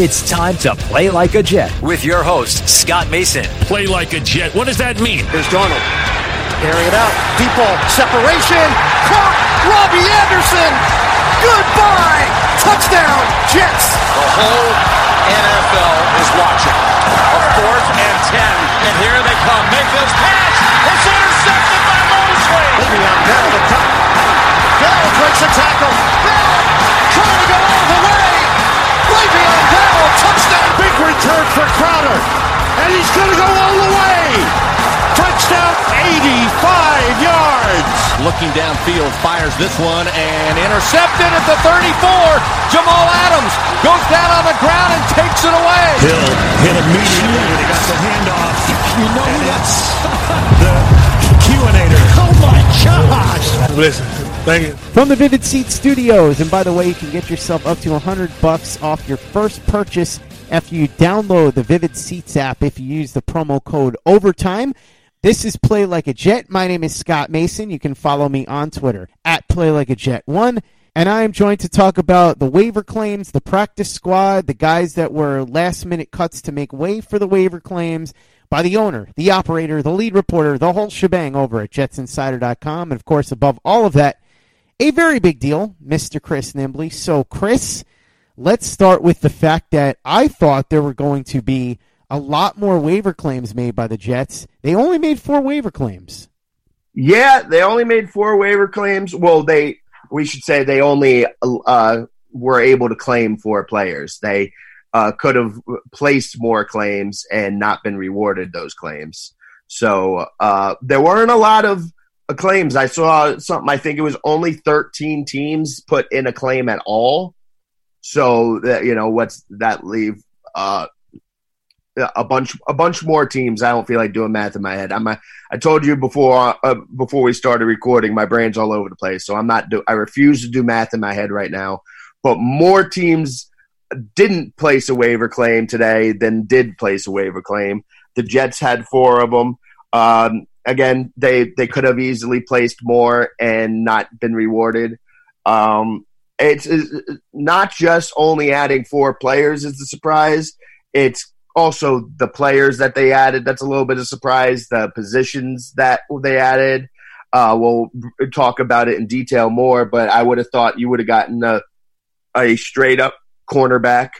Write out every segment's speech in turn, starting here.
It's time to play like a Jet with your host, Scott Mason. Play like a Jet. What does that mean? Here's Darnold. Carrying it out. Deep ball. Separation. Caught. Robbie Anderson. Goodbye. Touchdown. Jets. The whole NFL is watching. A fourth and ten. And here they come. Mayfield's pass. It's intercepted by Mosley. Le'Veon Bell the top. Bell breaks a tackle. Bell trying to go all Touchdown. Big return for Crowder. And he's going to go all the way. Touchdown, 85 yards. Looking downfield, fires this one and intercepted at the 34. Jamal Adams goes down on the ground and takes it away. Hill hit immediately when he got the handoff. You know and that's the QAnator. oh my gosh. Listen, thank you. From the Vivid Seat Studios, and by the way, you can get yourself up to 100 bucks off your first purchase after you download the Vivid Seats app if you use the promo code OVERTIME. This is Play Like a Jet. My name is Scott Mason. You can follow me on Twitter at Play Like a Jet One, and I am joined to talk about the waiver claims, the practice squad, the guys that were last minute cuts to make way for the waiver claims by the owner, the operator, the lead reporter, the whole shebang over at JetsInsider.com, and of course, above all of that, a very big deal, Mr. Chris Nimbley. So, Chris, let's start with the fact that I thought there were going to be a lot more waiver claims made by the Jets. They only made four waiver claims. Yeah, they only made four waiver claims. Well, they we should say they only uh, were able to claim four players. They uh, could have placed more claims and not been rewarded those claims. So uh, there weren't a lot of claims. I saw something. I think it was only 13 teams put in a claim at all. So that you know, what's that leave? Uh, a bunch a bunch more teams. I don't feel like doing math in my head. I'm a, I told you before uh, before we started recording, my brain's all over the place. So I'm not do I refuse to do math in my head right now. But more teams didn't place a waiver claim today than did place a waiver claim. The Jets had four of them. Um, again, they they could have easily placed more and not been rewarded. Um, it's, it's not just only adding four players is the surprise. It's also the players that they added. That's a little bit of surprise. The positions that they added. Uh, we'll talk about it in detail more, but I would have thought you would have gotten a, a straight up cornerback,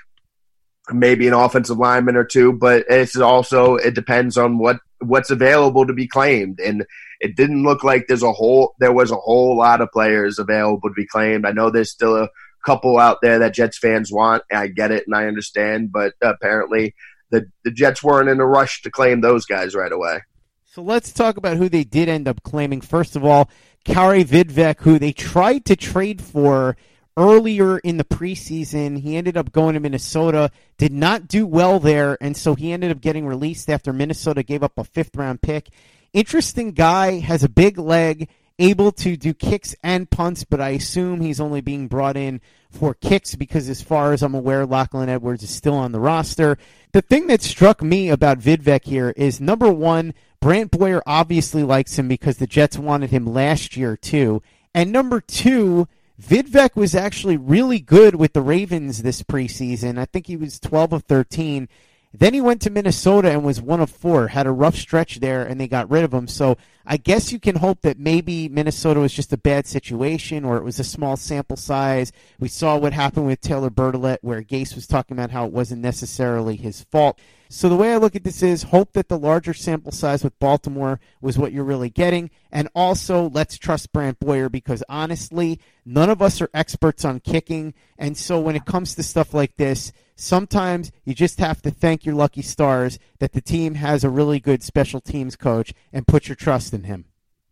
maybe an offensive lineman or two. But it's also it depends on what what's available to be claimed, and it didn't look like there's a whole there was a whole lot of players available to be claimed. I know there's still a couple out there that Jets fans want. I get it and I understand, but apparently the the Jets weren't in a rush to claim those guys right away. So let's talk about who they did end up claiming. First of all, Kari Vedvik, who they tried to trade for earlier in the preseason. He ended up going to Minnesota, did not do well there, and so he ended up getting released after Minnesota gave up a fifth round pick. Interesting guy, has a big leg, able to do kicks and punts, but I assume he's only being brought in for kicks because, as far as I'm aware, Lachlan Edwards is still on the roster. The thing that struck me about Vedvik here is number one, Brant Boyer obviously likes him because the Jets wanted him last year too. And number two, Vedvik was actually really good with the Ravens this preseason. I think he was 12 of 13. Then he went to Minnesota and was one of four, had a rough stretch there, and they got rid of him. So I guess you can hope that maybe Minnesota was just a bad situation or it was a small sample size. We saw what happened with Taylor Bertolet, where Gase was talking about how it wasn't necessarily his fault. So the way I look at this is hope that the larger sample size with Baltimore was what you're really getting. And also, let's trust Brant Boyer because honestly, none of us are experts on kicking. And so when it comes to stuff like this, sometimes you just have to thank your lucky stars that the team has a really good special teams coach and put your trust in him.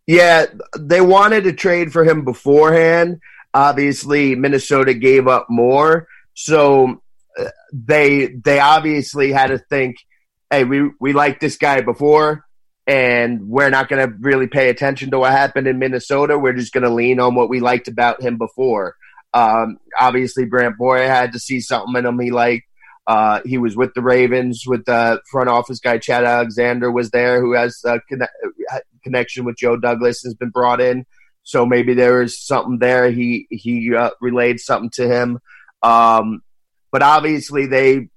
Yeah, they wanted to trade for him beforehand. Obviously, Minnesota gave up more. So they they obviously had to think, hey, we we liked this guy before, and we're not going to really pay attention to what happened in Minnesota. We're just going to lean on what we liked about him before. Um, obviously, Brant Boyer had to see something in him he liked. Uh, he was with the Ravens with the front office guy Chad Alexander was there, who has a conne- connection with Joe Douglas, has been brought in. So maybe there was something there. He he uh, relayed something to him. Um, but obviously they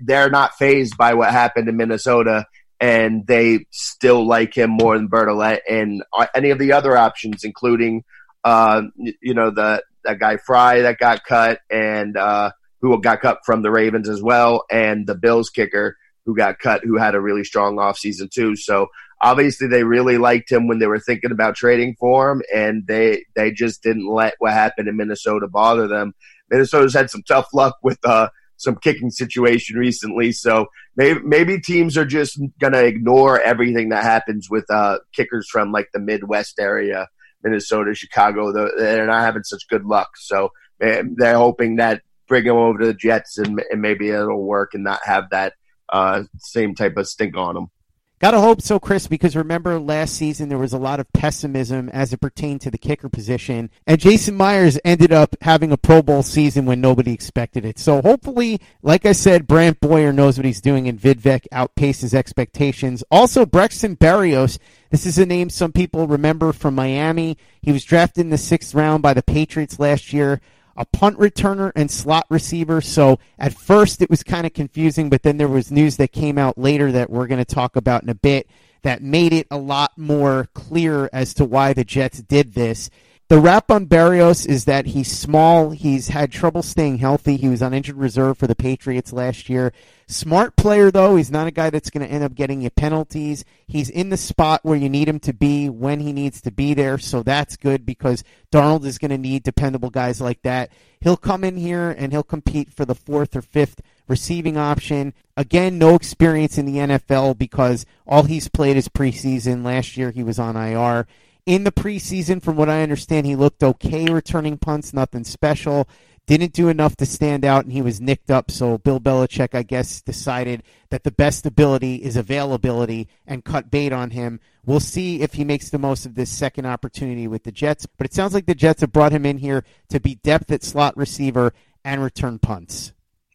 they're not phased by what happened in Minnesota, and they still like him more than Bertolet and uh, any of the other options, including uh, you know the that guy Fry that got cut and uh, who got cut from the Ravens as well, and the Bills kicker who got cut, who had a really strong offseason too. So obviously they really liked him when they were thinking about trading for him, and they they just didn't let what happened in Minnesota bother them. Minnesota's had some tough luck with uh, some kicking situation recently, so maybe maybe teams are just gonna ignore everything that happens with uh, kickers from like the Midwest area, Minnesota, Chicago. They're not having such good luck, so they're hoping that bring them over to the Jets and, and maybe it'll work and not have that uh, same type of stink on them. Gotta hope so, Chris, because remember last season there was a lot of pessimism as it pertained to the kicker position, and Jason Myers ended up having a Pro Bowl season when nobody expected it. So hopefully, like I said, Brant Boyer knows what he's doing, and Vedvik outpaces expectations. Also, Braxton Berrios, this is a name some people remember from Miami. He was drafted in the sixth round by the Patriots last year a punt returner and slot receiver. So at first it was kind of confusing, but then there was news that came out later that we're going to talk about in a bit that made it a lot more clear as to why the Jets did this. The rap on Berrios is that he's small. He's had trouble staying healthy. He was on injured reserve for the Patriots last year. Smart player, though. He's not a guy that's going to end up getting you penalties. He's in the spot where you need him to be when he needs to be there. So that's good because Darnold is going to need dependable guys like that. He'll come in here and he'll compete for the fourth or fifth receiving option. Again, no experience in the NFL because all he's played is preseason. Last year he was on IR in the preseason, from what I understand, he looked okay returning punts, nothing special. Didn't do enough to stand out, and he was nicked up. So Bill Belichick, I guess, decided that the best ability is availability and cut bait on him. We'll see if he makes the most of this second opportunity with the Jets. But it sounds like the Jets have brought him in here to be depth at slot receiver and return punts.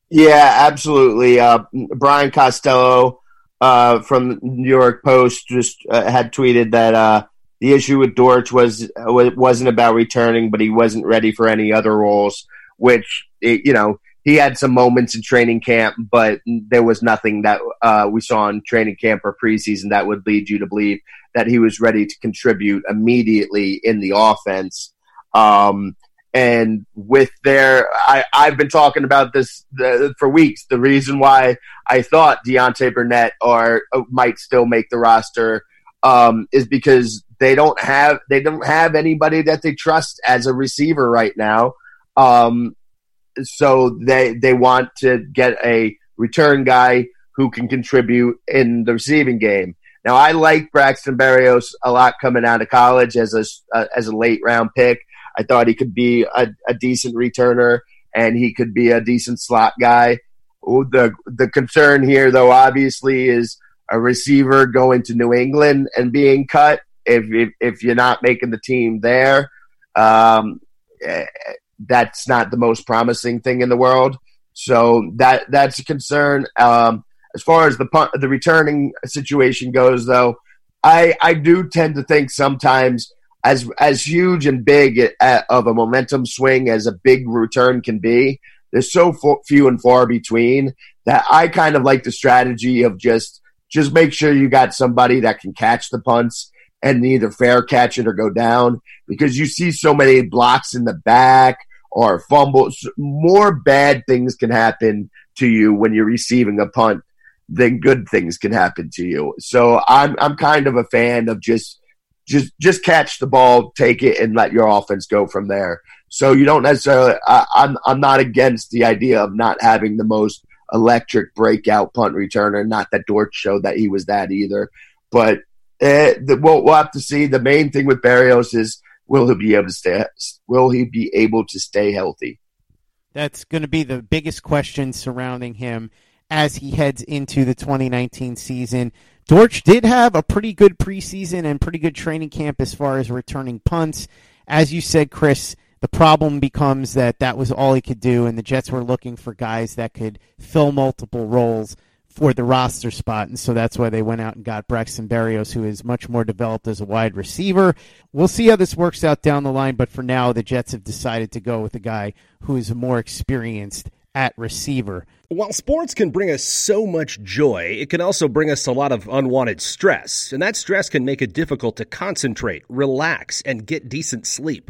Yeah, absolutely. Uh, Brian Costello uh, from the New York Post just uh, had tweeted that uh, the issue with Dortch was it wasn't about returning, but he wasn't ready for any other roles. Which you know he had some moments in training camp, but there was nothing that uh, we saw in training camp or preseason that would lead you to believe that he was ready to contribute immediately in the offense. Um, and with their, I, I've been talking about this the, for weeks. The reason why I thought Deontay Burnett or uh, might still make the roster um, is because they don't have they don't have anybody that they trust as a receiver right now. Um, so they they want to get a return guy who can contribute in the receiving game. Now I like Braxton Berrios a lot coming out of college as a uh, as a late round pick. I thought he could be a, a decent returner and he could be a decent slot guy. The the concern here, though, obviously, is a receiver going to New England and being cut if if, if you're not making the team there, um, eh, that's not the most promising thing in the world. So that that's a concern. Um, as far as the punt, the returning situation goes, though, I I do tend to think sometimes as as huge and big of a momentum swing as a big return can be, there's so few and far between that I kind of like the strategy of just just make sure you got somebody that can catch the punts and either fair catch it or go down because you see so many blocks in the back or fumbles. More bad things can happen to you when you're receiving a punt than good things can happen to you. So I'm I'm kind of a fan of just just just catch the ball, take it, and let your offense go from there. So you don't necessarily. I, I'm I'm not against the idea of not having the most electric breakout punt returner. Not that Dortch showed that he was that either, but uh, the, we'll, we'll have to see. The main thing with Berrios is will he be able to stay? Will he be able to stay healthy? That's going to be the biggest question surrounding him as he heads into the 2019 season. Dortch did have a pretty good preseason and pretty good training camp as far as returning punts. As you said, Chris, the problem becomes that that was all he could do, and the Jets were looking for guys that could fill multiple roles for the roster spot, and so that's why they went out and got Braxton Berrios, who is much more developed as a wide receiver. We'll see how this works out down the line, but for now, the Jets have decided to go with a guy who is more experienced at receiver. While sports can bring us so much joy, it can also bring us a lot of unwanted stress, and that stress can make it difficult to concentrate, relax, and get decent sleep.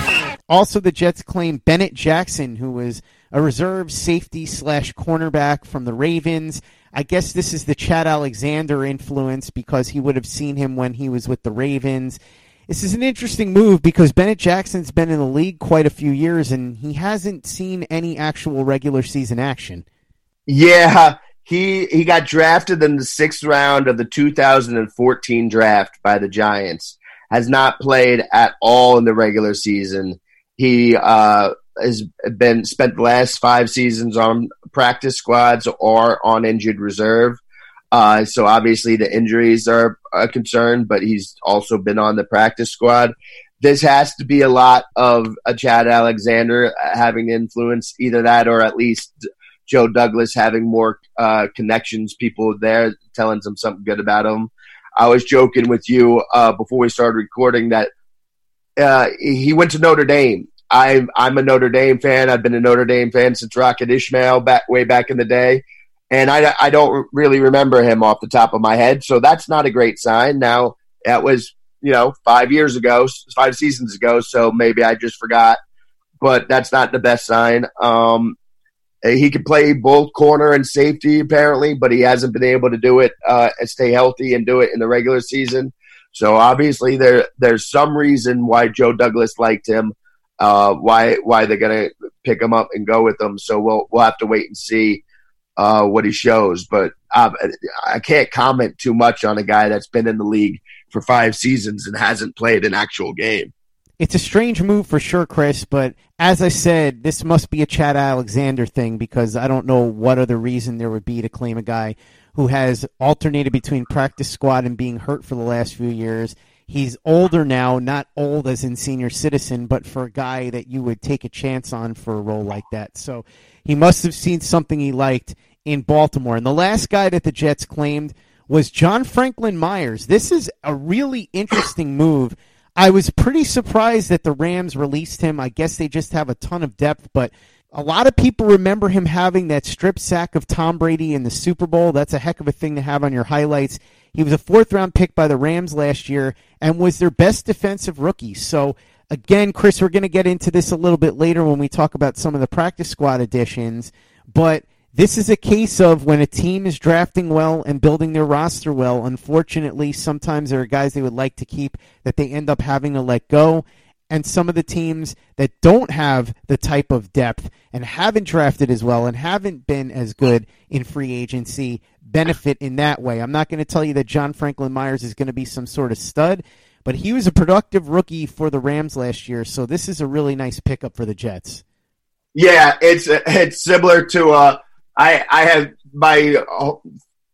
Also, the Jets claim Bennett Jackson, who was a reserve safety slash cornerback from the Ravens. I guess this is the Chad Alexander influence because he would have seen him when he was with the Ravens. This is an interesting move because Bennett Jackson's been in the league quite a few years and he hasn't seen any actual regular season action. Yeah, he he got drafted in the sixth round of the 2014 draft by the Giants. Has not played at all in the regular season. He uh, has been spent the last five seasons on practice squads or on injured reserve. Uh, so obviously the injuries are a concern, but he's also been on the practice squad. This has to be a lot of a Chad Alexander having influence, either that or at least Joe Douglas having more uh, connections, people there telling them something good about him. I was joking with you uh, before we started recording that uh, he went to Notre Dame I'm I'm a Notre Dame fan. I've been a Notre Dame fan since Rocket Ismail back way back in the day, and I I don't really remember him off the top of my head. So that's not a great sign. Now that was you know five years ago, five seasons ago. So maybe I just forgot, but that's not the best sign. Um, he could play both corner and safety apparently, but he hasn't been able to do it uh, and stay healthy and do it in the regular season. So obviously there there's some reason why Joe Douglas liked him uh, why why they're to pick him up and go with him. So we'll we'll have to wait and see uh, what he shows. But um, I can't comment too much on a guy that's been in the league for five seasons and hasn't played an actual game. It's a strange move for sure, Chris. But as I said, this must be a Chad Alexander thing because I don't know what other reason there would be to claim a guy who has alternated between practice squad and being hurt for the last few years he's older now, not old as in senior citizen, but for a guy that you would take a chance on for a role like that. So he must have seen something he liked in Baltimore. And the last guy that the Jets claimed was John Franklin Myers. This is a really interesting move. I was pretty surprised that the Rams released him. I guess they just have a ton of depth, but a lot of people remember him having that strip sack of Tom Brady in the Super Bowl. That's a heck of a thing to have on your highlights. He was a fourth round pick by the Rams last year and was their best defensive rookie. So, again, Chris, we're going to get into this a little bit later when we talk about some of the practice squad additions. But this is a case of when a team is drafting well and building their roster well, unfortunately, sometimes there are guys they would like to keep that they end up having to let go and some of the teams that don't have the type of depth and haven't drafted as well and haven't been as good in free agency benefit in that way. I'm not going to tell you that John Franklin Myers is going to be some sort of stud, but he was a productive rookie for the Rams last year, so this is a really nice pickup for the Jets. Yeah, it's it's similar to uh, I I have my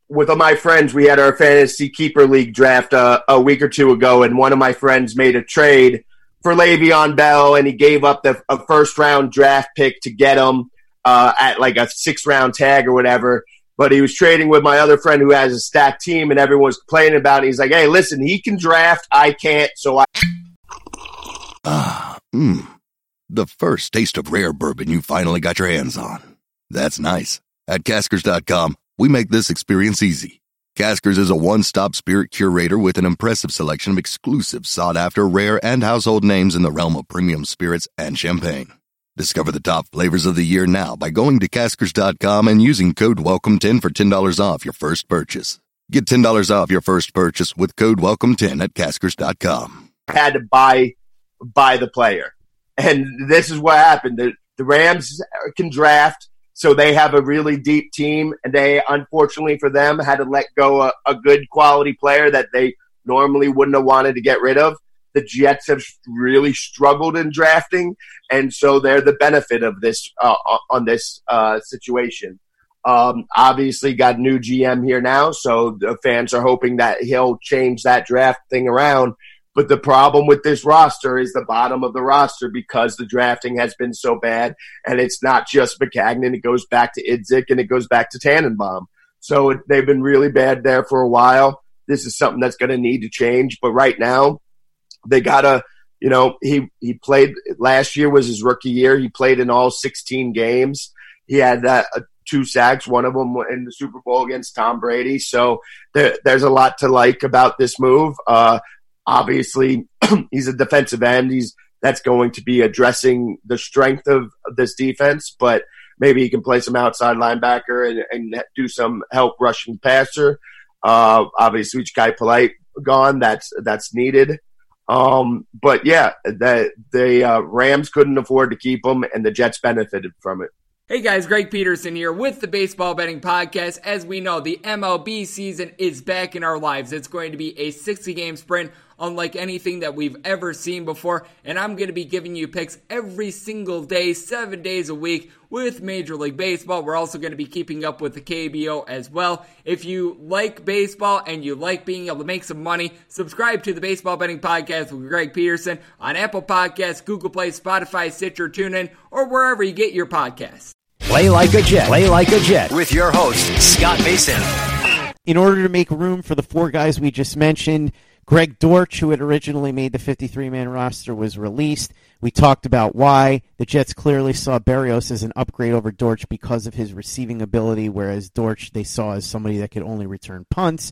with my friends we had our fantasy keeper league draft uh, a week or two ago, and one of my friends made a trade for Le'Veon Bell, and he gave up the a first round draft pick to get him uh, at like a six round tag or whatever. But he was trading with my other friend who has a stacked team, and everyone's complaining about it. He's like, "Hey, listen, he can draft, I can't." So I. Ah, mmm. The first taste of rare bourbon you finally got your hands on. That's nice. At Caskers.com, we make this experience easy. Caskers is a one stop spirit curator with an impressive selection of exclusive, sought after, rare, and household names in the realm of premium spirits and champagne. Discover the top flavors of the year now by going to Caskers.com and using code WELCOME10 for $10 off your first purchase. Get $10 off your first purchase with code WELCOME10 at Caskers.com. Had to buy, buy the player. And this is what happened. The, the Rams can draft so they have a really deep team, and they, unfortunately for them, had to let go a, a good quality player that they normally wouldn't have wanted to get rid of. The Jets have really struggled in drafting, and so they're the benefit of this uh, on this uh, situation. Um, obviously, got new GM here now, so the fans are hoping that he'll change that draft thing around. But the problem with this roster is the bottom of the roster because the drafting has been so bad. And it's not just Maccagnan. It goes back to Idzik and it goes back to Tannenbaum. So it, they've been really bad there for a while. This is something that's going to need to change. But right now, they got to, you know, he, he played last year was his rookie year. He played in all 16 games. He had that, uh, two sacks, one of them in the Super Bowl against Tom Brady. So there, there's a lot to like about this move. Uh, Obviously, he's a defensive end. He's that's going to be addressing the strength of, this defense, but maybe he can play some outside linebacker and, and do some help rushing passer. Uh, obviously, Guy Polite gone. That's that's needed. Um, but yeah, the the uh, Rams couldn't afford to keep him, and the Jets benefited from it. Hey guys, Greg Peterson here with the Baseball Betting Podcast. As we know, the MLB season is back in our lives. It's going to be a 60 game sprint unlike anything that we've ever seen before. And I'm going to be giving you picks every single day, seven days a week with Major League Baseball. We're also going to be keeping up with the KBO as well. If you like baseball and you like being able to make some money, subscribe to the Baseball Betting Podcast with Greg Peterson on Apple Podcasts, Google Play, Spotify, Stitcher, TuneIn, or wherever you get your podcasts. Play like a Jet. Play like a Jet with your host, Scott Mason. In order to make room for the four guys we just mentioned, Greg Dortch, who had originally made the 53 man roster, was released. We talked about why. The Jets clearly saw Berrios as an upgrade over Dortch because of his receiving ability, whereas Dortch they saw as somebody that could only return punts.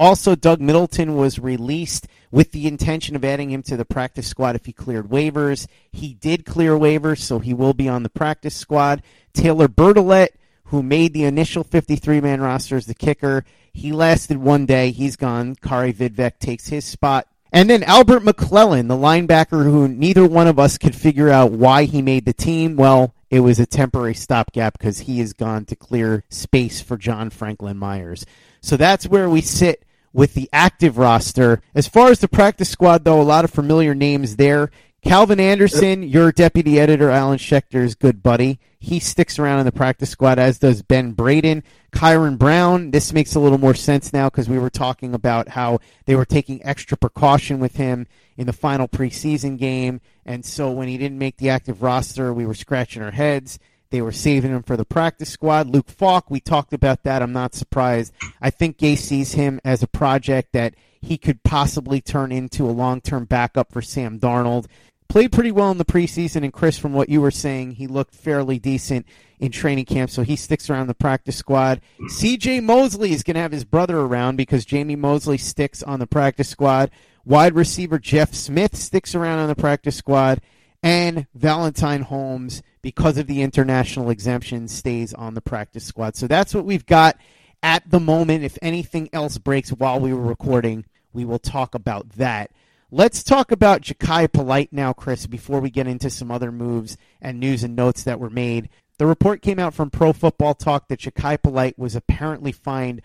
Also, Doug Middleton was released with the intention of adding him to the practice squad if he cleared waivers. He did clear waivers, so he will be on the practice squad. Taylor Bertolet, who made the initial 53 man roster as the kicker, he lasted one day. He's gone. Kari Vedvik takes his spot. And then Albert McClellan, the linebacker who neither one of us could figure out why he made the team. Well, it was a temporary stopgap because he is gone to clear space for John Franklin Myers. So that's where we sit with the active roster. As far as the practice squad, though, a lot of familiar names there. Calvin Anderson, your deputy editor, Alan Schechter's good buddy. He sticks around in the practice squad, as does Ben Braden. Kyron Brown, this makes a little more sense now because we were talking about how they were taking extra precaution with him in the final preseason game. And so when he didn't make the active roster, we were scratching our heads. They were saving him for the practice squad. Luke Falk, we talked about that. I'm not surprised. I think Gase sees him as a project that he could possibly turn into a long term backup for Sam Darnold. Played pretty well in the preseason, and Chris, from what you were saying, he looked fairly decent in training camp, so he sticks around the practice squad. CJ Mosley is going to have his brother around because Jamie Mosley sticks on the practice squad. Wide receiver Jeff Smith sticks around on the practice squad, and Valentine Holmes because of the international exemption, stays on the practice squad. So that's what we've got at the moment. If anything else breaks while we were recording, we will talk about that. Let's talk about Jachai Polite now, Chris, before we get into some other moves and news and notes that were made. The report came out from Pro Football Talk that Jachai Polite was apparently fined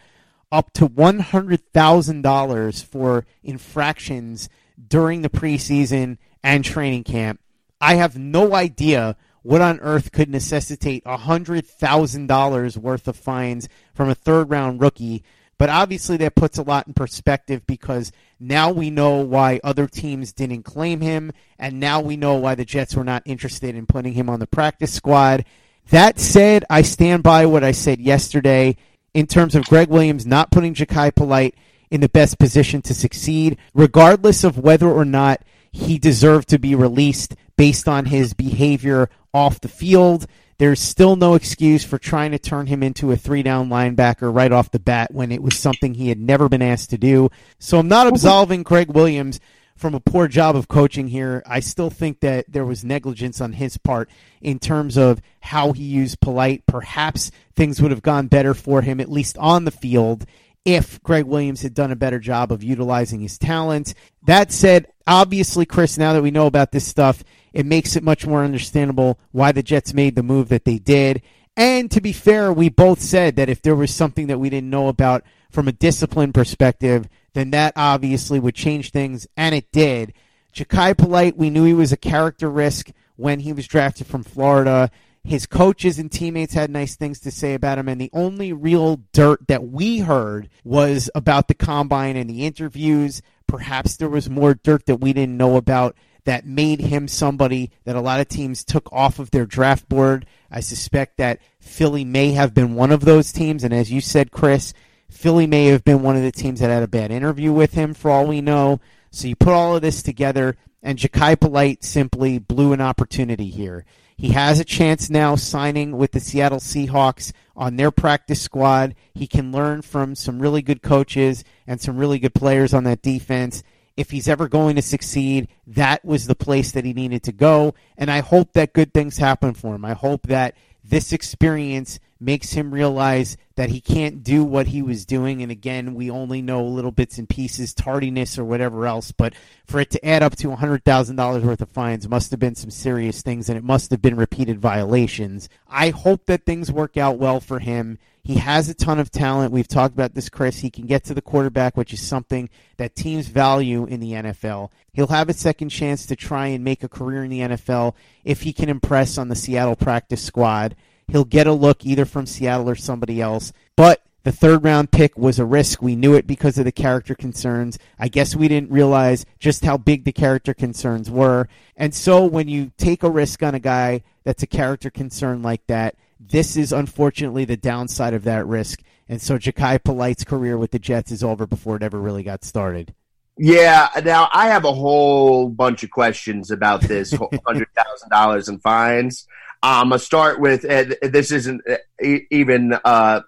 up to $100,000 for infractions during the preseason and training camp. I have no idea what on earth could necessitate $100,000 worth of fines from a third round rookie? But obviously, that puts a lot in perspective because now we know why other teams didn't claim him, and now we know why the Jets were not interested in putting him on the practice squad. That said, I stand by what I said yesterday in terms of Gregg Williams not putting Jachai Polite in the best position to succeed, regardless of whether or not he deserved to be released based on his behavior off the field. There's still no excuse for trying to turn him into a three down linebacker right off the bat when it was something he had never been asked to do. So I'm not absolving Gregg Williams from a poor job of coaching here. I still think that there was negligence on his part in terms of how he used polite. Perhaps things would have gone better for him, at least on the field, if Gregg Williams had done a better job of utilizing his talent. That said, obviously, Chris, now that we know about this stuff, it makes it much more understandable why the Jets made the move that they did. And to be fair, we both said that if there was something that we didn't know about from a discipline perspective, then that obviously would change things, and it did. Jachai Polite, we knew he was a character risk when he was drafted from Florida. His coaches and teammates had nice things to say about him, and the only real dirt that we heard was about the combine and the interviews. Perhaps there was more dirt that we didn't know about that made him somebody that a lot of teams took off of their draft board. I suspect that Philly may have been one of those teams, and as you said, Chris, Philly may have been one of the teams that had a bad interview with him, for all we know. So you put all of this together, and Jachai Polite simply blew an opportunity here. He has a chance now signing with the Seattle Seahawks on their practice squad. He can learn from some really good coaches and some really good players on that defense. If he's ever going to succeed, that was the place that he needed to go. And I hope that good things happen for him. I hope that this experience makes him realize that he can't do what he was doing. And again, we only know little bits and pieces, tardiness or whatever else. But for it to add up to $100,000 worth of fines must have been some serious things, and it must have been repeated violations. I hope that things work out well for him. He has a ton of talent. We've talked about this, Chris. He can get to the quarterback, which is something that teams value in the NFL. He'll have a second chance to try and make a career in the NFL if he can impress on the Seattle practice squad. He'll get a look either from Seattle or somebody else. But the third round pick was a risk. We knew it because of the character concerns. I guess we didn't realize just how big the character concerns were. And so when you take a risk on a guy that's a character concern like that, this is unfortunately the downside of that risk. And so Jachai Polite's career with the Jets is over before it ever really got started. Yeah, now I have a whole bunch of questions about this hundred thousand dollars in fines. I'm gonna start with this isn't even uh,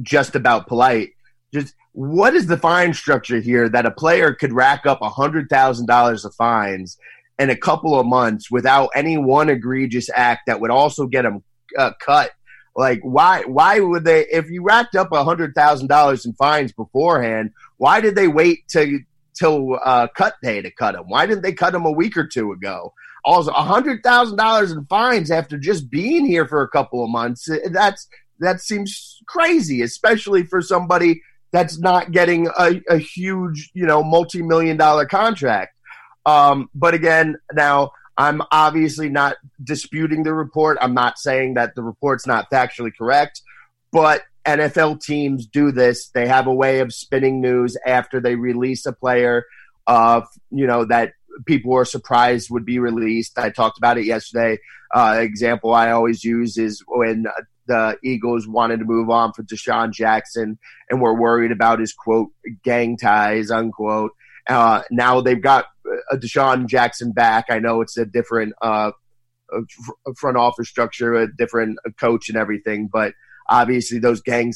just about polite. Just what is the fine structure here that a player could rack up hundred thousand dollars of fines in a couple of months without any one egregious act that would also get him uh, cut? Like why? Why would they? If you racked up a hundred thousand dollars in fines beforehand, why did they wait to till uh, cut day to cut him? Why didn't they cut him a week or two ago? Also, a hundred thousand dollars in fines after just being here for a couple of months. That's that seems crazy, especially for somebody that's not getting a, a huge, you know, multi-million dollar contract. Um, but again, now I'm obviously not disputing the report. I'm not saying that the report's not factually correct, but NFL teams do this. They have a way of spinning news after they release a player, uh, you know, that people were surprised would be released. I talked about it yesterday. Uh, example I always use is when the Eagles wanted to move on for DeSean Jackson and were worried about his quote gang ties unquote. Uh, now they've got a DeSean Jackson back. I know it's a different uh, front office structure, a different coach, and everything, but obviously those gang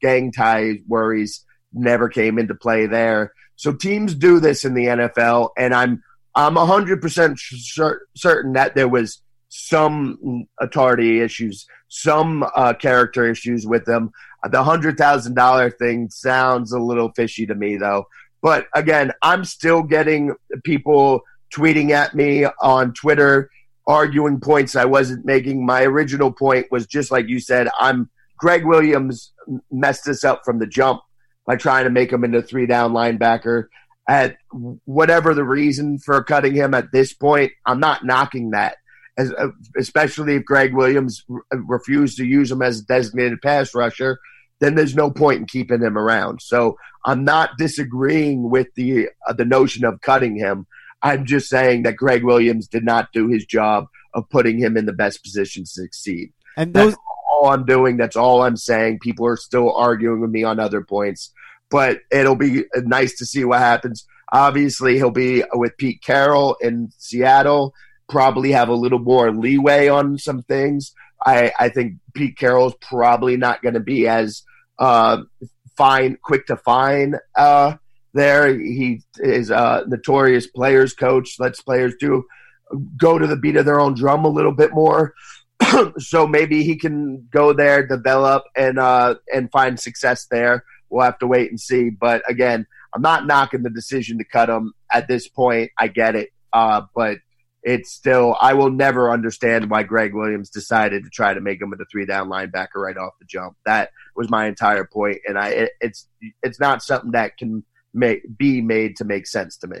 gang tie worries never came into play there. So teams do this in the NFL, and I'm I'm 100% certain that there was some authority issues, some uh, character issues with them. The $100,000 thing sounds a little fishy to me, though. But again, I'm still getting people tweeting at me on Twitter, arguing points I wasn't making. My original point was just like you said, I'm Gregg Williams messed this up from the jump by trying to make him into three down linebacker at whatever the reason for cutting him at this point, I'm not knocking that. As, uh, especially if Gregg Williams refused to use him as a designated pass rusher, then there's no point in keeping him around. So I'm not disagreeing with the uh, the notion of cutting him. I'm just saying that Gregg Williams did not do his job of putting him in the best position to succeed. And those- that's all I'm doing. That's all I'm saying. People are still arguing with me on other points but it'll be nice to see what happens. Obviously, he'll be with Pete Carroll in Seattle, probably have a little more leeway on some things. I, I think Pete Carroll's probably not going to be as uh, fine, quick to find uh, there. He is a notorious players coach, lets players do go to the beat of their own drum a little bit more. so maybe he can go there, develop, and uh, and find success there. We'll have to wait and see. But again, I'm not knocking the decision to cut him at this point. I get it, uh, but it's still I will never understand why Gregg Williams decided to try to make him a three down linebacker right off the jump. That was my entire point, and I it, it's it's not something that can make be made to make sense to me.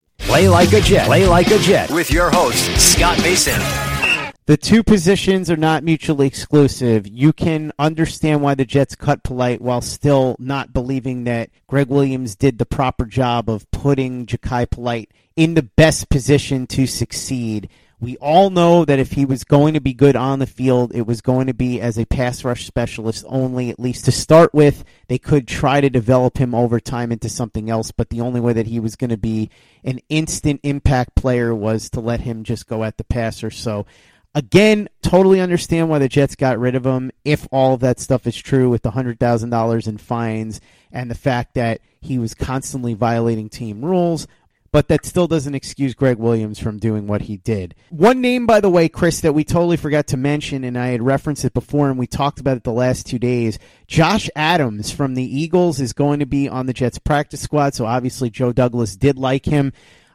Play like a Jet. Play like a Jet with your host, Scott Mason. The two positions are not mutually exclusive. You can understand why the Jets cut Polite while still not believing that Gregg Williams did the proper job of putting Jachai Polite in the best position to succeed. We all know that if he was going to be good on the field, it was going to be as a pass rush specialist only, at least to start with. They could try to develop him over time into something else, but the only way that he was going to be an instant impact player was to let him just go at the passer. So, again, totally understand why the Jets got rid of him if all of that stuff is true with the $100,000 in fines and the fact that he was constantly violating team rules but that still doesn't excuse Gregg Williams from doing what he did. One name, by the way, Chris, that we totally forgot to mention, and I had referenced it before, and we talked about it the last two days. Josh Adams from the Eagles is going to be on the Jets practice squad, so obviously Joe Douglas did like him.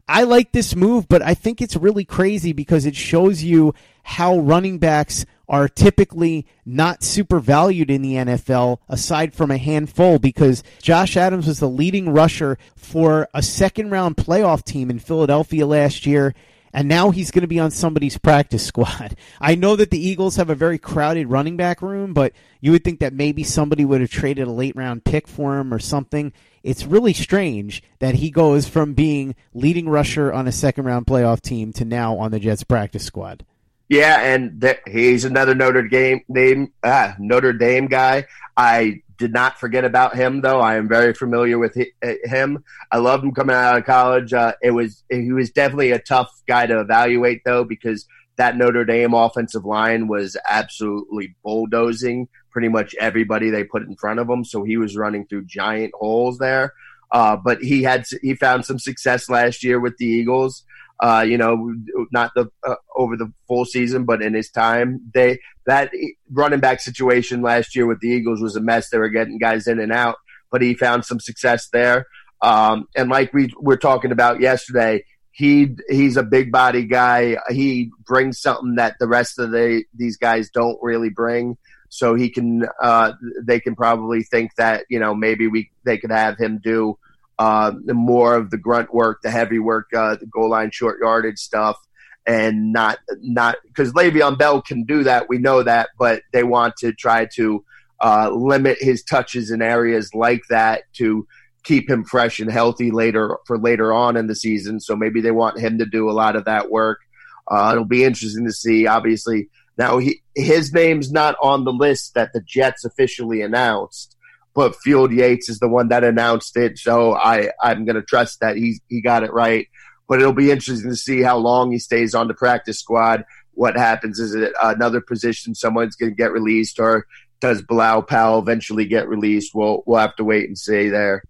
I like this move, but I think it's really crazy because it shows you how running backs are typically not super valued in the NFL aside from a handful because Josh Adams was the leading rusher for a second round playoff team in Philadelphia last year and now he's going to be on somebody's practice squad. I know that the Eagles have a very crowded running back room, but you would think that maybe somebody would have traded a late round pick for him or something. It's really strange that he goes from being leading rusher on a second round playoff team to now on the Jets practice squad. Yeah, and th- he's another Notre Dame name ah, Notre Dame guy. I did not forget about him though. I am very familiar with uh, him. I loved him coming out of college. Uh, it was he was definitely a tough guy to evaluate though because that Notre Dame offensive line was absolutely bulldozing pretty much everybody they put in front of him. So he was running through giant holes there. Uh, but he had he found some success last year with the Eagles uh, you know, not the uh, over the full season, but in his time, they that running back situation last year with the Eagles was a mess. They were getting guys in and out, but he found some success there. Um, and like we were talking about yesterday, he he's a big body guy. He brings something that the rest of the these guys don't really bring. So he can uh, they can probably think that you know maybe we they could have him do uh, more of the grunt work, the heavy work, uh, the goal line short yardage stuff, and not not because Le'Veon Bell can do that. We know that, but they want to try to uh, limit his touches in areas like that to keep him fresh and healthy later for later on in the season. So maybe they want him to do a lot of that work. Uh, it'll be interesting to see. Obviously, now he, his name's not on the list that the Jets officially announced but Field Yates is the one that announced it. So I, I'm going to trust that he, he got it right. But it'll be interesting to see how long he stays on the practice squad. What happens? Is it another position someone's going to get released, or does Bilal Powell eventually get released? We'll, we'll have to wait and see there.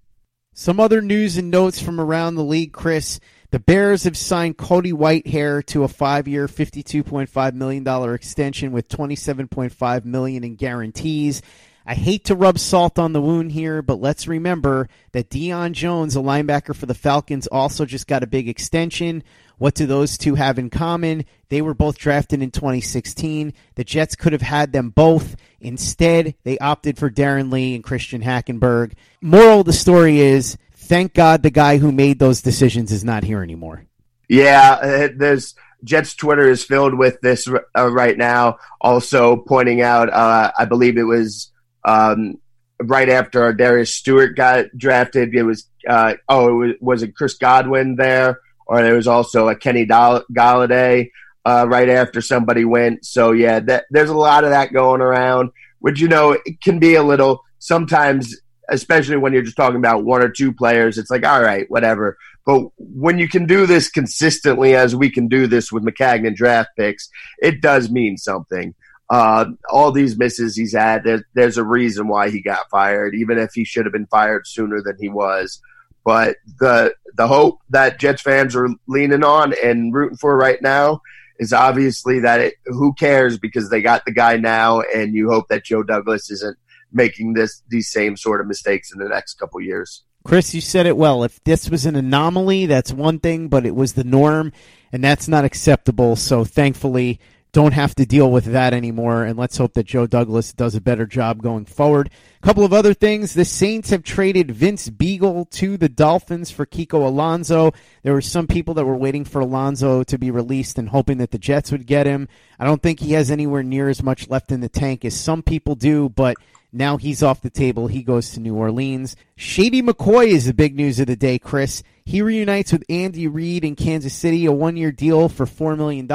Some other news and notes from around the league, Chris. The Bears have signed Cody Whitehair to a five-year, $52.5 million extension with 27.5 million in guarantees. I hate to rub salt on the wound here, but let's remember that Deion Jones, a linebacker for the Falcons, also just got a big extension. What do those two have in common? They were both drafted in 2016. The Jets could have had them both. Instead, they opted for Darron Lee and Christian Hackenberg. Moral of the story is thank God the guy who made those decisions is not here anymore. Yeah, uh, there's Jets Twitter is filled with this uh, right now. Also pointing out, uh, I believe it was um, right after Darius Stewart got drafted. It was uh, oh, it was, was it Chris Godwin there, or there was also a Kenny Golladay uh, right after somebody went. So yeah, that, there's a lot of that going around, which you know it can be a little sometimes, especially when you're just talking about one or two players. It's like all right, whatever. But when you can do this consistently, as we can do this with Maccagnan draft picks, it does mean something. Uh, all these misses he's had, there's, there's a reason why he got fired, even if he should have been fired sooner than he was. But the the hope that Jets fans are leaning on and rooting for right now is obviously that it, who cares because they got the guy now, and you hope that Joe Douglas isn't making this these same sort of mistakes in the next couple years. Chris, you said it well. If this was an anomaly, that's one thing, but it was the norm, and that's not acceptable. So thankfully, don't have to deal with that anymore. And let's hope that Joe Douglas does a better job going forward. A couple of other things. The Saints have traded Vince Biegel to the Dolphins for Kiko Alonso. There were some people that were waiting for Alonso to be released and hoping that the Jets would get him. I don't think he has anywhere near as much left in the tank as some people do, but now he's off the table. He goes to New Orleans. Shady McCoy is the big news of the day, Chris. He reunites with Andy Reid in Kansas City, a one year deal for $4 million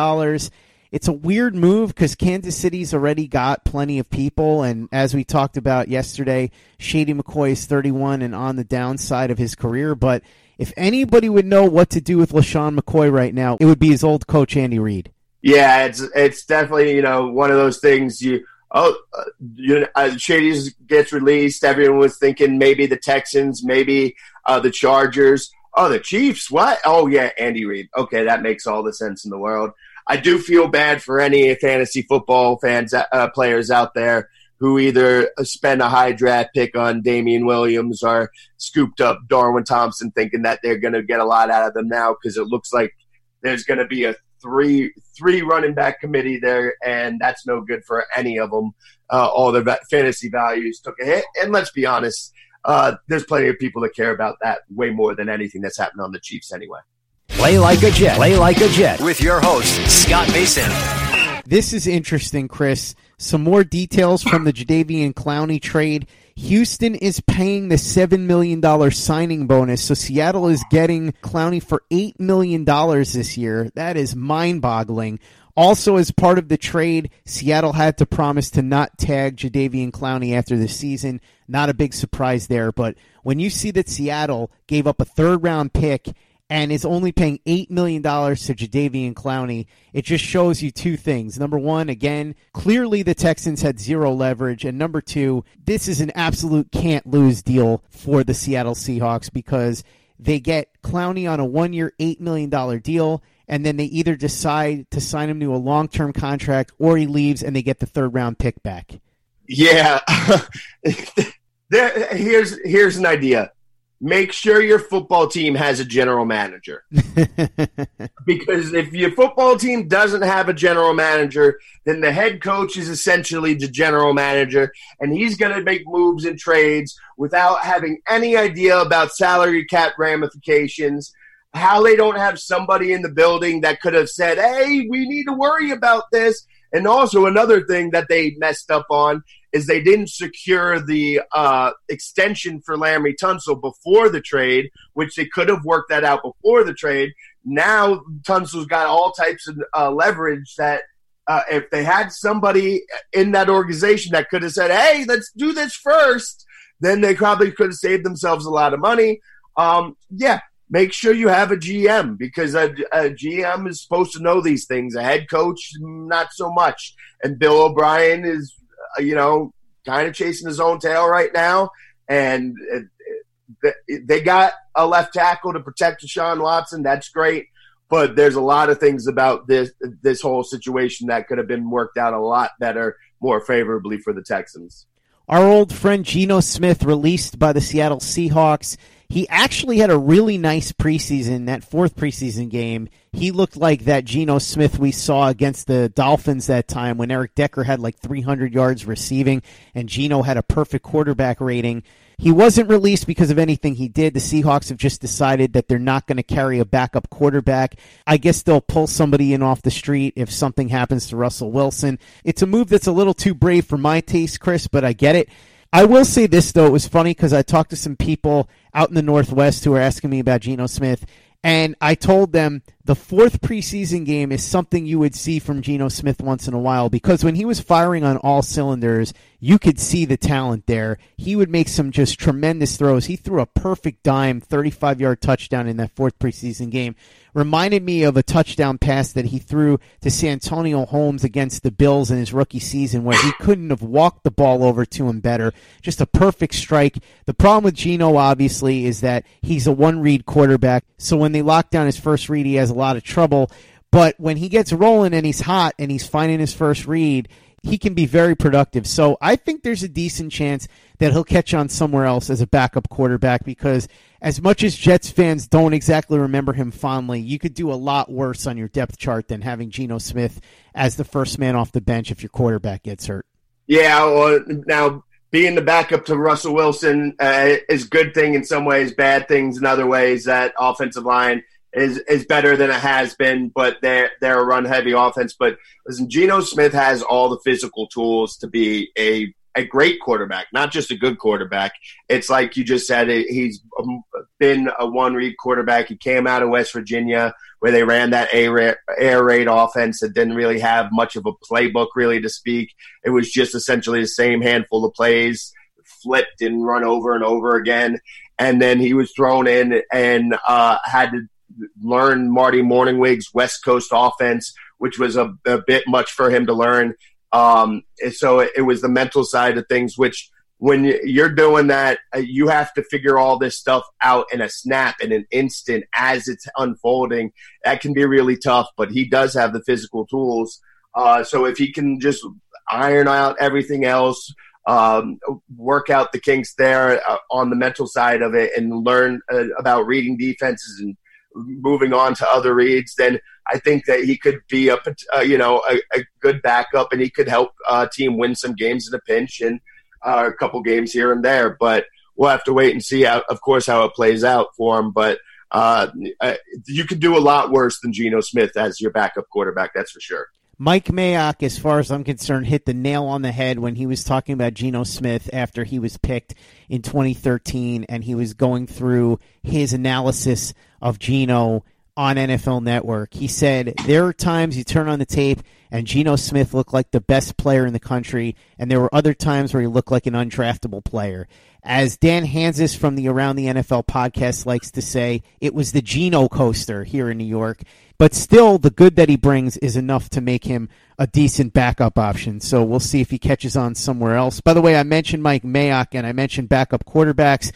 it's a weird move because Kansas City's already got plenty of people, and as we talked about yesterday, Shady McCoy is 31 and on the downside of his career. But if anybody would know what to do with LeSean McCoy right now, it would be his old coach Andy Reid. Yeah, it's it's definitely you know one of those things you oh, uh, you uh, Shady gets released. Everyone was thinking maybe the Texans, maybe uh, the Chargers. Oh, the Chiefs. What? Oh, yeah, Andy Reid. Okay, that makes all the sense in the world. I do feel bad for any fantasy football fans, uh, players out there who either spend a high draft pick on Damien Williams or scooped up Darwin Thompson, thinking that they're going to get a lot out of them now because it looks like there's going to be a three three running back committee there, and that's no good for any of them. Uh, all their fantasy values took a hit, and let's be honest, uh, there's plenty of people that care about that way more than anything that's happened on the Chiefs anyway. Play like a Jet. Play like a Jet with your host, Scott Mason. This is interesting, Chris. Some more details from the Jadeveon Clowney trade. Houston is paying the $7 million signing bonus, so Seattle is getting Clowney for $8 million this year. That is mind boggling. Also, as part of the trade, Seattle had to promise to not tag Jadeveon Clowney after the season. Not a big surprise there, but when you see that Seattle gave up a third round pick and is only paying $8 million to Jadeveon Clowney, it just shows you two things. Number one, again, clearly the Texans had zero leverage. And number two, this is an absolute can't lose deal for the Seattle Seahawks because they get Clowney on a one year, $8 million deal. And then they either decide to sign him to a long term contract or he leaves and they get the third round pick back. Yeah. there, here's, here's an idea make sure your football team has a general manager. because if your football team doesn't have a general manager, then the head coach is essentially the general manager, and he's going to make moves and trades without having any idea about salary cap ramifications. How they don't have somebody in the building that could have said, hey, we need to worry about this. And also, another thing that they messed up on is they didn't secure the uh, extension for Laremy Tunsil before the trade, which they could have worked that out before the trade. Now Tunsil's got all types of uh, leverage that uh, if they had somebody in that organization that could have said, "Hey, let's do this first, then they probably could have saved themselves a lot of money. Um, yeah, make sure you have a GM because a, a, GM is supposed to know these things. A head coach, not so much. And Bill O'Brien is Uh, you know, kind of chasing his own tail right now. And uh, they got a left tackle to protect Deshaun Watson. That's great. But there's a lot of things about this this whole situation that could have been worked out a lot better, more favorably for the Texans. Our old friend Geno Smith released by the Seattle Seahawks he actually had a really nice preseason. That fourth preseason game, he looked like that Geno Smith we saw against the Dolphins that time when Eric Decker had like 300 yards receiving and Geno had a perfect quarterback rating. He wasn't released because of anything he did. The Seahawks have just decided that they're not going to carry a backup quarterback. I guess they'll pull somebody in off the street if something happens to Russell Wilson. It's a move that's a little too brave for my taste, Chris, but I get it. I will say this though, it was funny because I talked to some people out in the Northwest who were asking me about Geno Smith, and I told them the fourth preseason game is something you would see from Geno Smith once in a while because when he was firing on all cylinders, you could see the talent there. He would make some just tremendous throws. He threw a perfect dime, 35 yard touchdown in that fourth preseason game. Reminded me of a touchdown pass that he threw to Santonio Holmes against the Bills in his rookie season where he couldn't have walked the ball over to him better. Just a perfect strike. The problem with Geno, obviously, is that he's a one read quarterback. So when they lock down his first read, he has a lot of trouble. But when he gets rolling and he's hot and he's finding his first read, he can be very productive. So I think there's a decent chance that he'll catch on somewhere else as a backup quarterback because as much as Jets fans don't exactly remember him fondly, you could do a lot worse on your depth chart than having Geno Smith as the first man off the bench if your quarterback gets hurt. Yeah, well, now being the backup to Russell Wilson uh, is good thing in some ways, bad things in other ways. That offensive line is is better than it has been, but they're they're a run heavy offense. But listen, Geno Smith has all the physical tools to be a a great quarterback, not just a good quarterback. It's like you just said, he's been a one read quarterback. He came out of West Virginia where they ran that air raid offense that didn't really have much of a playbook, really, to speak. It was just essentially the same handful of plays, flipped and run over and over again. And then he was thrown in and uh, had to learn Marty Mornhinweg's West Coast offense, which was a, a bit much for him to learn. Um, so it, it, was the mental side of things, which when you're doing that, uh, you have to figure all this stuff out in a snap, in an instant, as it's unfolding. That can be really tough, but he does have the physical tools. Uh, so if he can just iron out everything else, um, work out the kinks there uh, on the mental side of it, and learn uh, about reading defenses and moving on to other reads, then I think that he could be a uh, you know a, a, good backup and he could help uh, team win some games in a pinch and uh, a couple games here and there. But we'll have to wait and see, how, of course, how it plays out for him. But uh, uh, you could do a lot worse than Geno Smith as your backup quarterback. That's for sure. Mike Mayock, as far as I'm concerned, hit the nail on the head when he was talking about Geno Smith after he was picked in 2013 and he was going through his analysis of Geno on NFL Network. He said, There are times you turn on the tape and Geno Smith looked like the best player in the country, and there were other times where he looked like an undraftable player. As Dan Hanzus from the Around the NFL podcast likes to say, it was the Geno coaster here in New York. But still, the good that he brings is enough to make him a decent backup option. So we'll see if he catches on somewhere else. By the way, I mentioned Mike Mayock and I mentioned backup quarterbacks.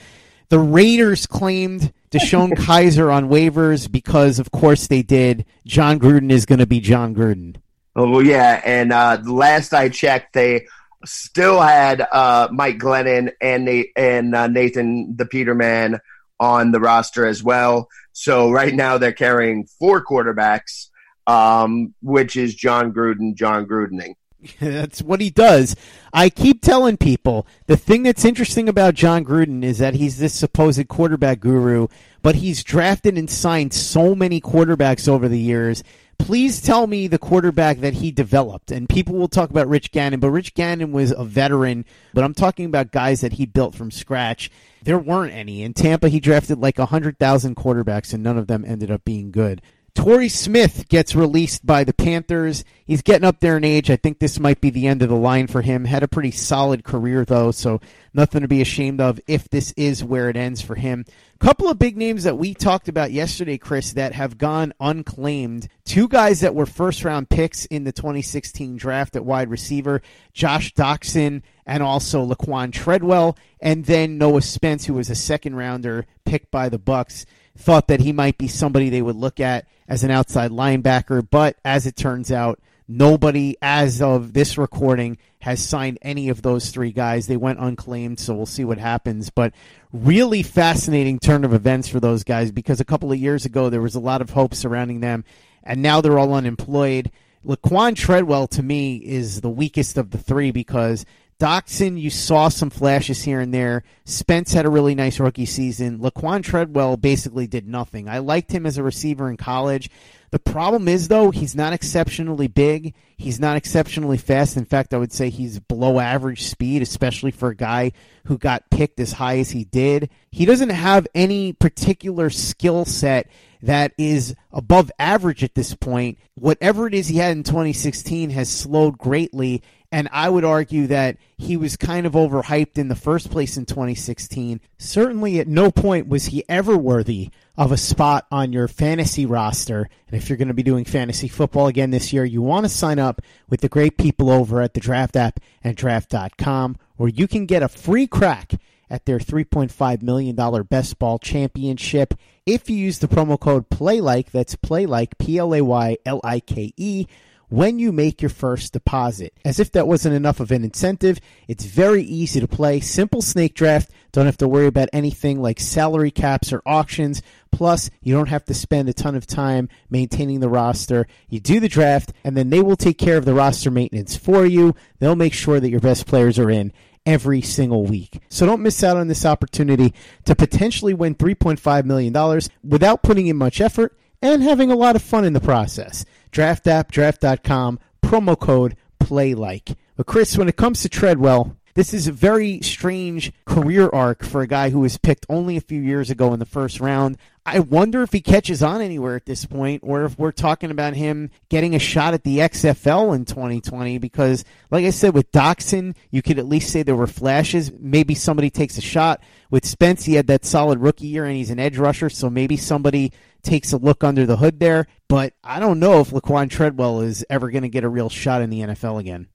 The Raiders claimed DeShone Kizer on waivers because, of course, they did. Jon Gruden is going to be Jon Gruden. Oh yeah, and uh, last I checked, they still had uh, Mike Glennon and Nate, and uh, Nathan the Peterman on the roster as well. So right now they're carrying four quarterbacks, um, which is Jon Gruden, Jon Grudening. that's what he does. I keep telling people the thing that's interesting about Jon Gruden is that he's this supposed quarterback guru, but he's drafted and signed so many quarterbacks over the years. Please tell me the quarterback that he developed. And people will talk about Rich Gannon, but Rich Gannon was a veteran, but I'm talking about guys that he built from scratch. There weren't any. In Tampa, he drafted like 100,000 quarterbacks, and none of them ended up being good. Torrey Smith gets released by the Panthers. He's getting up there in age. I think this might be the end of the line for him. Had a pretty solid career, though, so nothing to be ashamed of if this is where it ends for him. Couple of big names that we talked about yesterday, Chris, that have gone unclaimed. Two guys that were first round picks in the 2016 draft at wide receiver Josh Doctson and also Laquan Treadwell, and then Noah Spence, who was a second rounder picked by the Bucs thought that he might be somebody they would look at as an outside linebacker, but as it turns out, nobody as of this recording has signed any of those three guys. They went unclaimed, so we'll see what happens. But really fascinating turn of events for those guys because a couple of years ago there was a lot of hope surrounding them, and now they're all unemployed. Laquan Treadwell to me is the weakest of the three because Doctson, you saw some flashes here and there. Spence had a really nice rookie season. Laquan Treadwell basically did nothing. I liked him as a receiver in college. The problem is, though, he's not exceptionally big. He's not exceptionally fast. In fact, I would say he's below average speed, especially for a guy who got picked as high as he did. He doesn't have any particular skill set that is above average at this point. Whatever it is he had in 2016 has slowed greatly. And I would argue that he was kind of overhyped in the first place in 2016. Certainly, at no point was he ever worthy of a spot on your fantasy roster. And if you're going to be doing fantasy football again this year, you want to sign up with the great people over at the Draft app and draft.com, where you can get a free crack at their $3.5 million best ball championship. If you use the promo code PLAYLIKE, that's PLAYLIKE, P L A Y L I K E, when you make your first deposit. As if that wasn't enough of an incentive, it's very easy to play. Simple snake draft. Don't have to worry about anything like salary caps or auctions. Plus, you don't have to spend a ton of time maintaining the roster. You do the draft, and then they will take care of the roster maintenance for you. They'll make sure that your best players are in every single week. So don't miss out on this opportunity to potentially win $3.5 million without putting in much effort and having a lot of fun in the process. Draft app, draft.com, promo code PLAYLIKE. But Chris, when it comes to Treadwell, this is a very strange career arc for a guy who was picked only a few years ago in the first round. I wonder if he catches on anywhere at this point, or if we're talking about him getting a shot at the XFL in 2020. Because, like I said, with Doctson, you could at least say there were flashes. Maybe somebody takes a shot. With Spence, he had that solid rookie year, and he's an edge rusher, so maybe somebody takes a look under the hood there. But I don't know if Laquan Treadwell is ever going to get a real shot in the NFL again.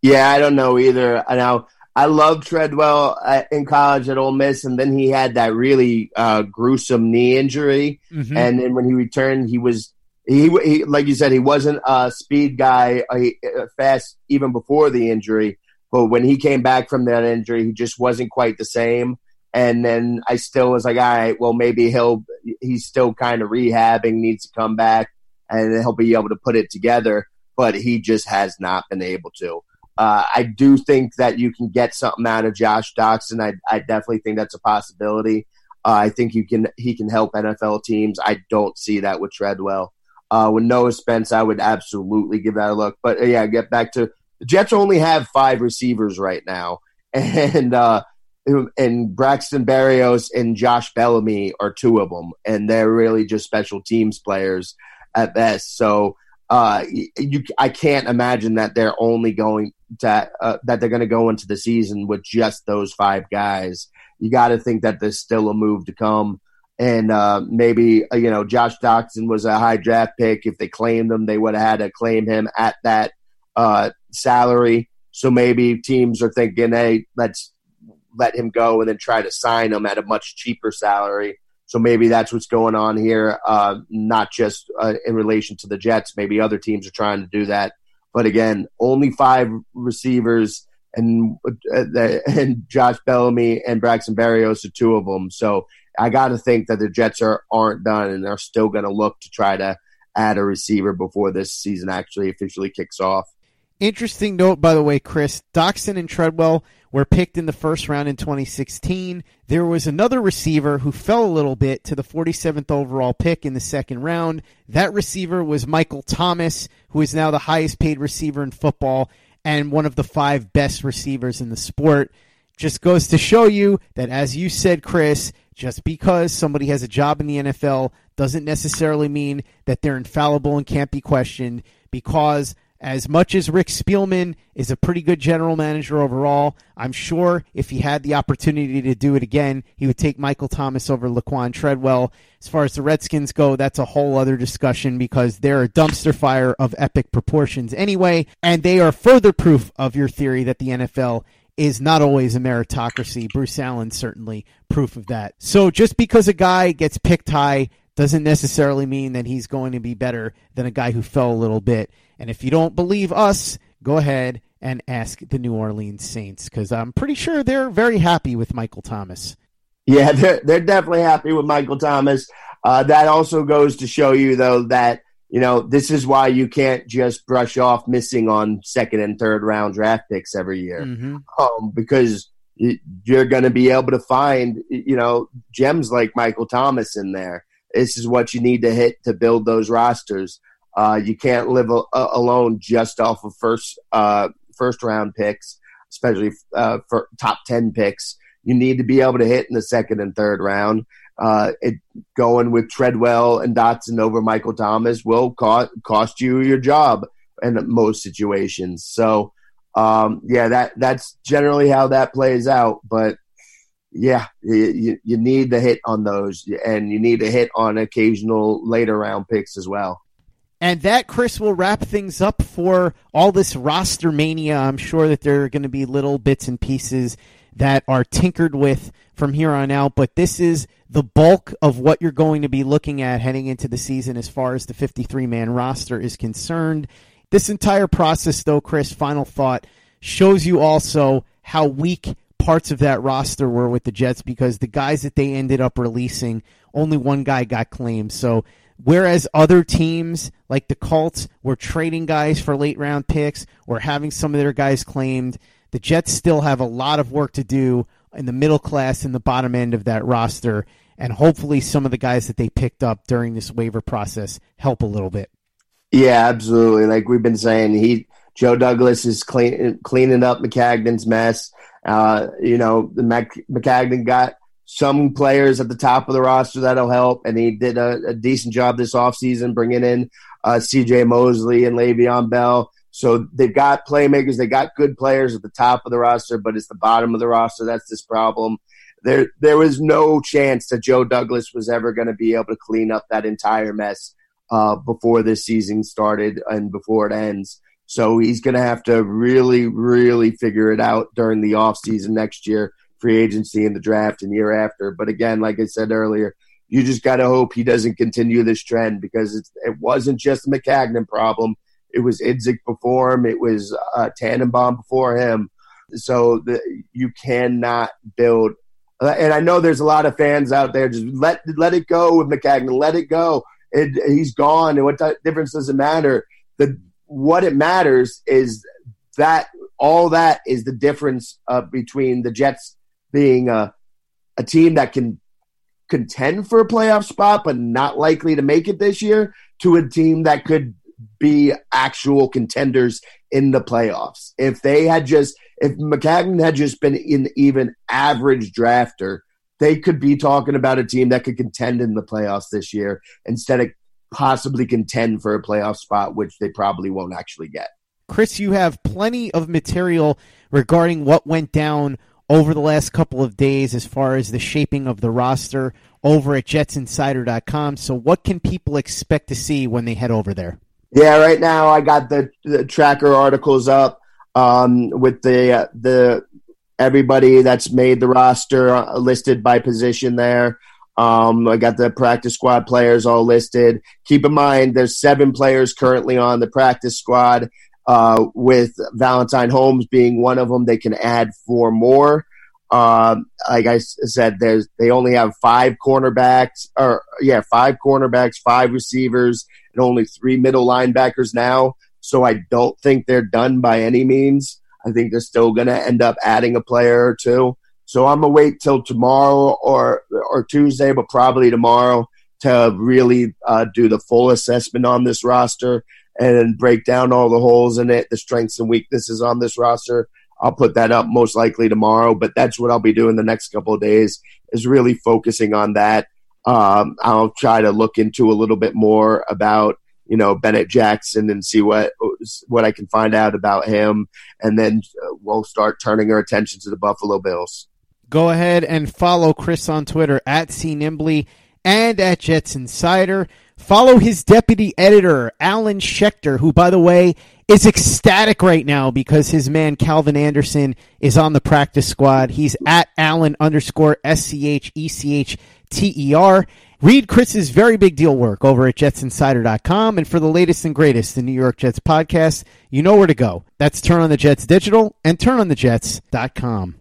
Yeah, I don't know either. Now, I loved Treadwell uh, in college at Ole Miss, and then he had that really uh, gruesome knee injury. Mm-hmm. And then when he returned, he was he, he, like you said, he wasn't a speed guy, uh, he, uh, fast even before the injury. But when he came back from that injury, he just wasn't quite the same. And then I still was like, all right, well, maybe he'll he's still kind of rehabbing, needs to come back, and he'll be able to put it together. But he just has not been able to. Uh, I do think that you can get something out of Josh Doctson. I, I definitely think that's a possibility. Uh, I think you can he can help NFL teams. I don't see that with Treadwell. Uh, with Noah Spence, I would absolutely give that a look. But uh, yeah, get back to the Jets only have five receivers right now, and uh, and Braxton Berrios and Josh Bellamy are two of them, and they're really just special teams players at best. So uh, you, I can't imagine that they're only going to uh, that they're going to go into the season with just those five guys. You got to think that there's still a move to come, and uh, maybe uh, you know Josh Doctson was a high draft pick. If they claimed him, they would have had to claim him at that uh, salary. So maybe teams are thinking, hey, let's let him go and then try to sign him at a much cheaper salary so maybe that's what's going on here, uh, not just uh, in relation to the Jets. Maybe other teams are trying to do that. But again, only five receivers, and uh, and Josh Bellamy and Braxton Berrios are two of them. So I got to think that the Jets are aren't done, and they're still going to look to try to add a receiver before this season actually officially kicks off. Interesting note, by the way, Chris Doctson and Treadwell were picked in the first round in 2016. There was another receiver who fell a little bit to the 47th overall pick in the second round. That receiver was Michael Thomas, who is now the highest paid receiver in football and one of the five best receivers in the sport. Just goes to show you that, as you said, Chris, just because somebody has a job in the NFL doesn't necessarily mean that they're infallible and can't be questioned because as much as Rick Spielman is a pretty good general manager overall, I'm sure if he had the opportunity to do it again, he would take Michael Thomas over Laquan Treadwell. As far as the Redskins go, that's a whole other discussion because they're a dumpster fire of epic proportions anyway, and they are further proof of your theory that the NFL is not always a meritocracy. Bruce Allen certainly proof of that. So just because a guy gets picked high doesn't necessarily mean that he's going to be better than a guy who fell a little bit. And if you don't believe us, go ahead and ask the New Orleans Saints because I'm pretty sure they're very happy with Michael Thomas. Yeah, they're, they're definitely happy with Michael Thomas. Uh, that also goes to show you, though, that you know, this is why you can't just brush off missing on second and third round draft picks every year, Mm-hmm. um, because you're going to be able to find, you know, gems like Michael Thomas in there. This is what you need to hit to build those rosters. Uh, you can't live a- alone just off of first uh, first round picks, especially uh, for top ten picks. You need to be able to hit in the second and third round. Uh, it going with Treadwell and Doctson over Michael Thomas will cost cost you your job in most situations. So, um, yeah, that that's generally how that plays out. But yeah, you, you need to hit on those, and you need to hit on occasional later round picks as well. And that, Chris, will wrap things up for all this roster mania. I'm sure that there are going to be little bits and pieces that are tinkered with from here on out, but this is the bulk of what you're going to be looking at heading into the season as far as the 53 man roster is concerned. This entire process, though, Chris, final thought, shows you also how weak parts of that roster were with the Jets because the guys that they ended up releasing, only one guy got claimed. So Whereas other teams like the Colts were trading guys for late round picks or having some of their guys claimed, the Jets still have a lot of work to do in the middle class and the bottom end of that roster. And hopefully, some of the guys that they picked up during this waiver process help a little bit. Yeah, absolutely. Like we've been saying, he Joe Douglas is clean, cleaning up Maccagnan's mess. Uh, you know, the Mac, Maccagnan got some players at the top of the roster that'll help, and he did a, a decent job this offseason bringing in uh, C.J. Mosley and Le'Veon Bell. So they've got playmakers, they got good players at the top of the roster, but it's the bottom of the roster that's this problem. There, there was no chance that Joe Douglas was ever going to be able to clean up that entire mess uh, before this season started and before it ends. So he's going to have to really, really figure it out during the offseason next year, free agency and the draft and year after. But again, like I said earlier, you just got to hope he doesn't continue this trend because it wasn't just a Maccagnan problem. It was Idzik before him. It was uh, Tannenbaum before him. So the, you cannot build. And I know there's a lot of fans out there just let let it go with Maccagnan. Let it go. It, he's gone, and what difference does it matter? The what it matters is that all that is the difference uh, between the Jets being a, a team that can contend for a playoff spot but not likely to make it this year to a team that could be actual contenders in the playoffs. If they had just if Maccagnan had just been an even average drafter, they could be talking about a team that could contend in the playoffs this year instead of possibly contend for a playoff spot, which they probably won't actually get. Chris, you have plenty of material regarding what went down over the last couple of days as far as the shaping of the roster over at jetsinsider.com. So, what can people expect to see when they head over there? Yeah, right now I got the, the tracker articles up um, with the uh, the everybody that's made the roster uh, listed by position there. Um, I got the practice squad players all listed. Keep in mind, there's seven players currently on the practice squad, uh, with Valentine Holmes being one of them. They can add four more. Um, like I said, there's they only have five cornerbacks, or yeah, five cornerbacks, five receivers, and only three middle linebackers now. So I don't think they're done by any means. I think they're still going to end up adding a player or two. So I'm gonna wait till tomorrow or or Tuesday, but probably tomorrow to really uh, do the full assessment on this roster and break down all the holes in it, the strengths and weaknesses on this roster. I'll put that up most likely tomorrow, but that's what I'll be doing the next couple of days is really focusing on that. Um, I'll try to look into a little bit more about you know Bennett Jackson and see what what I can find out about him, and then uh, we'll start turning our attention to the Buffalo Bills. Go ahead and follow Chris on Twitter at cnimbley and at Jets Insider. Follow his deputy editor, Alan Schechter, who, by the way, is ecstatic right now because his man Calvin Anderson is on the practice squad. He's at Alan underscore S C H E C H T E R. Read Chris's very big deal work over at jetsinsider.com. And for the latest and greatest, the New York Jets podcast, you know where to go. That's Turn on the Jets Digital and turnonthejets.com.